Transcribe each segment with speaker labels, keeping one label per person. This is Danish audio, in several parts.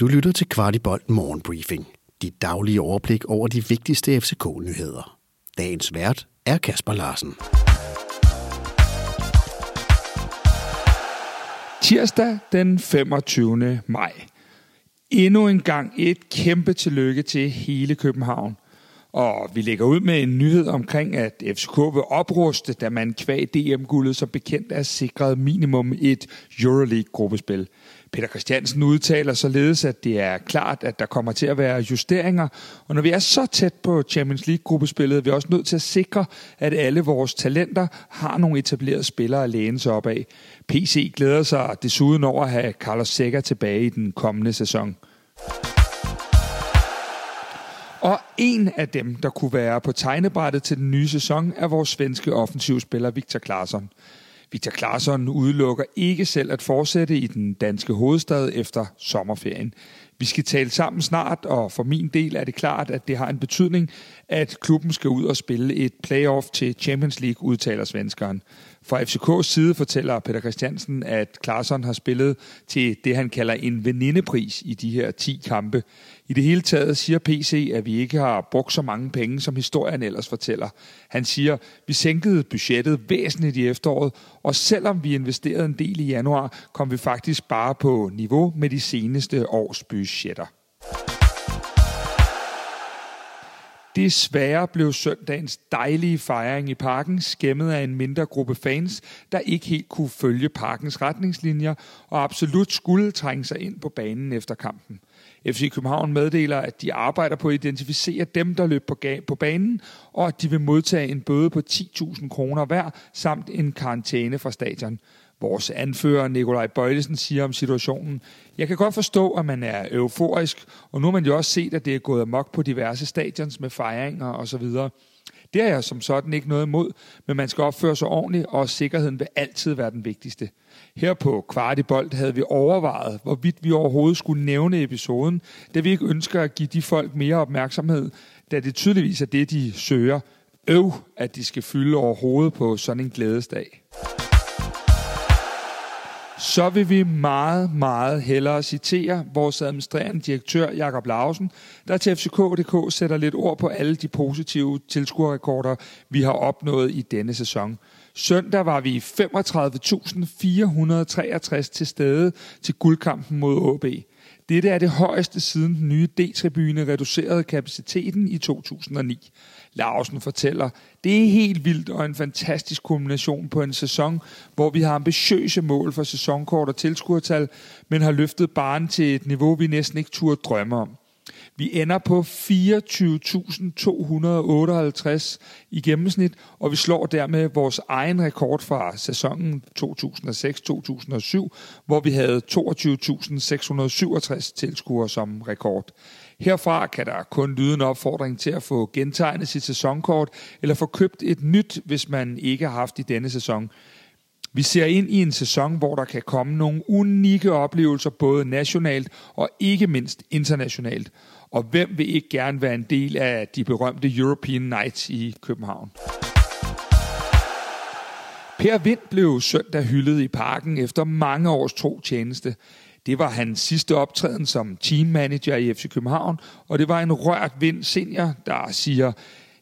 Speaker 1: Du lytter til Kvartibolt Morgenbriefing. Dit daglige overblik over de vigtigste FCK-nyheder. Dagens vært er Kasper Larsen.
Speaker 2: Tirsdag den 25. maj. Endnu en gang et kæmpe tillykke til hele København. Og vi lægger ud med en nyhed omkring, at FCK vil opruste, da man kvæg DM-guldet som bekendt er sikret minimum et Euroleague-gruppespil. Peter Christiansen udtaler således, at det er klart, at der kommer til at være justeringer. Og når vi er så tæt på Champions League-gruppespillet, er vi også nødt til at sikre, at alle vores talenter har nogle etablerede spillere at læne sig op af. PC glæder sig desuden over at have Carlos Sækker tilbage i den kommende sæson. Og en af dem, der kunne være på tegnebrættet til den nye sæson, er vores svenske offensivspiller Victor Claesson. Victor Claesson udelukker ikke selv at fortsætte i den danske hovedstad efter sommerferien. Vi skal tale sammen snart, og for min del er det klart, at det har en betydning, at klubben skal ud og spille et playoff til Champions League, udtaler svenskeren. Fra FCK's side fortæller Peter Christiansen, at Klarsson har spillet til det, han kalder en venindepris i de her 10 kampe. I det hele taget siger PC, at vi ikke har brugt så mange penge, som historien ellers fortæller. Han siger, vi sænkede budgettet væsentligt i efteråret, og selvom vi investerede en del i januar, kom vi faktisk bare på niveau med de seneste års budgetter. Desværre blev søndagens dejlige fejring i parken skæmmet af en mindre gruppe fans, der ikke helt kunne følge parkens retningslinjer og absolut skulle trænge sig ind på banen efter kampen. FC København meddeler, at de arbejder på at identificere dem, der løb på, på banen, og at de vil modtage en bøde på 10.000 kroner hver, samt en karantæne fra stadion. Vores anfører Nikolaj Bøjlesen siger om situationen, jeg kan godt forstå, at man er euforisk, og nu har man jo også set, at det er gået amok på diverse stadions med fejringer osv. Det er jeg som sådan ikke noget imod, men man skal opføre sig ordentligt, og sikkerheden vil altid være den vigtigste. Her på Kvartibolt havde vi overvejet, hvorvidt vi overhovedet skulle nævne episoden, da vi ikke ønsker at give de folk mere opmærksomhed, da det tydeligvis er det, de søger. Øv, at de skal fylde overhovedet på sådan en glædesdag så vil vi meget, meget hellere citere vores administrerende direktør Jakob Lausen, der til FCK.dk sætter lidt ord på alle de positive tilskuerrekorder, vi har opnået i denne sæson. Søndag var vi 35.463 til stede til guldkampen mod AB. Dette er det højeste siden den nye D-tribune reducerede kapaciteten i 2009. Larsen fortæller, det er helt vildt og en fantastisk kombination på en sæson, hvor vi har ambitiøse mål for sæsonkort og tilskuertal, men har løftet barn til et niveau, vi næsten ikke turde drømme om. Vi ender på 24.258 i gennemsnit, og vi slår dermed vores egen rekord fra sæsonen 2006-2007, hvor vi havde 22.667 tilskuere som rekord. Herfra kan der kun lyde en opfordring til at få gentegnet sit sæsonkort, eller få købt et nyt, hvis man ikke har haft i denne sæson. Vi ser ind i en sæson, hvor der kan komme nogle unikke oplevelser, både nationalt og ikke mindst internationalt. Og hvem vil ikke gerne være en del af de berømte European Nights i København? Per Vind blev søndag hyldet i parken efter mange års tro tjeneste. Det var hans sidste optræden som teammanager i FC København, og det var en rørt vind senior, der siger,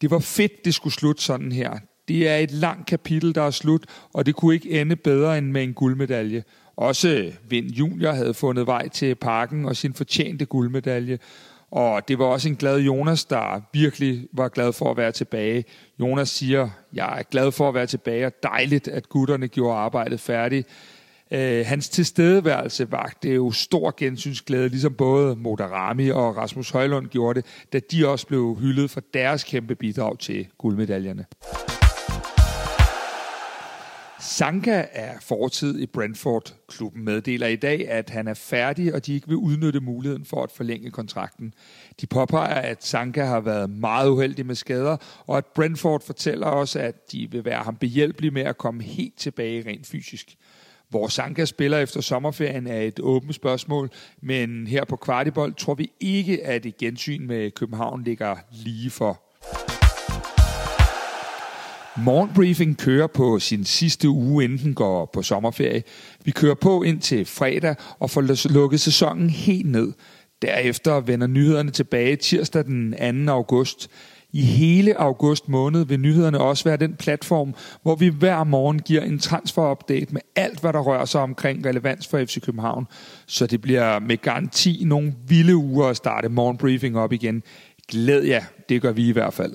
Speaker 2: det var fedt, det skulle slutte sådan her. Det er et langt kapitel, der er slut, og det kunne ikke ende bedre end med en guldmedalje. Også Vind Junior havde fundet vej til parken og sin fortjente guldmedalje. Og det var også en glad Jonas, der virkelig var glad for at være tilbage. Jonas siger, jeg er glad for at være tilbage, og dejligt, at gutterne gjorde arbejdet færdigt. Øh, hans tilstedeværelse vagte jo stor gensynsglæde, ligesom både Modarami og Rasmus Højlund gjorde det, da de også blev hyldet for deres kæmpe bidrag til guldmedaljerne. Sanka er fortid i Brentford. Klubben meddeler i dag, at han er færdig, og de ikke vil udnytte muligheden for at forlænge kontrakten. De påpeger, at Sanka har været meget uheldig med skader, og at Brentford fortæller også, at de vil være ham behjælpelige med at komme helt tilbage rent fysisk. Hvor Sanka spiller efter sommerferien er et åbent spørgsmål, men her på Kvartibold tror vi ikke, at et gensyn med København ligger lige for. Morgenbriefing kører på sin sidste uge, inden den går på sommerferie. Vi kører på ind til fredag og får lukket sæsonen helt ned. Derefter vender nyhederne tilbage tirsdag den 2. august. I hele august måned vil nyhederne også være den platform, hvor vi hver morgen giver en transfer-update med alt, hvad der rører sig omkring relevans for FC København. Så det bliver med garanti nogle vilde uger at starte morgenbriefing op igen. Glæd jer, det gør vi i hvert fald.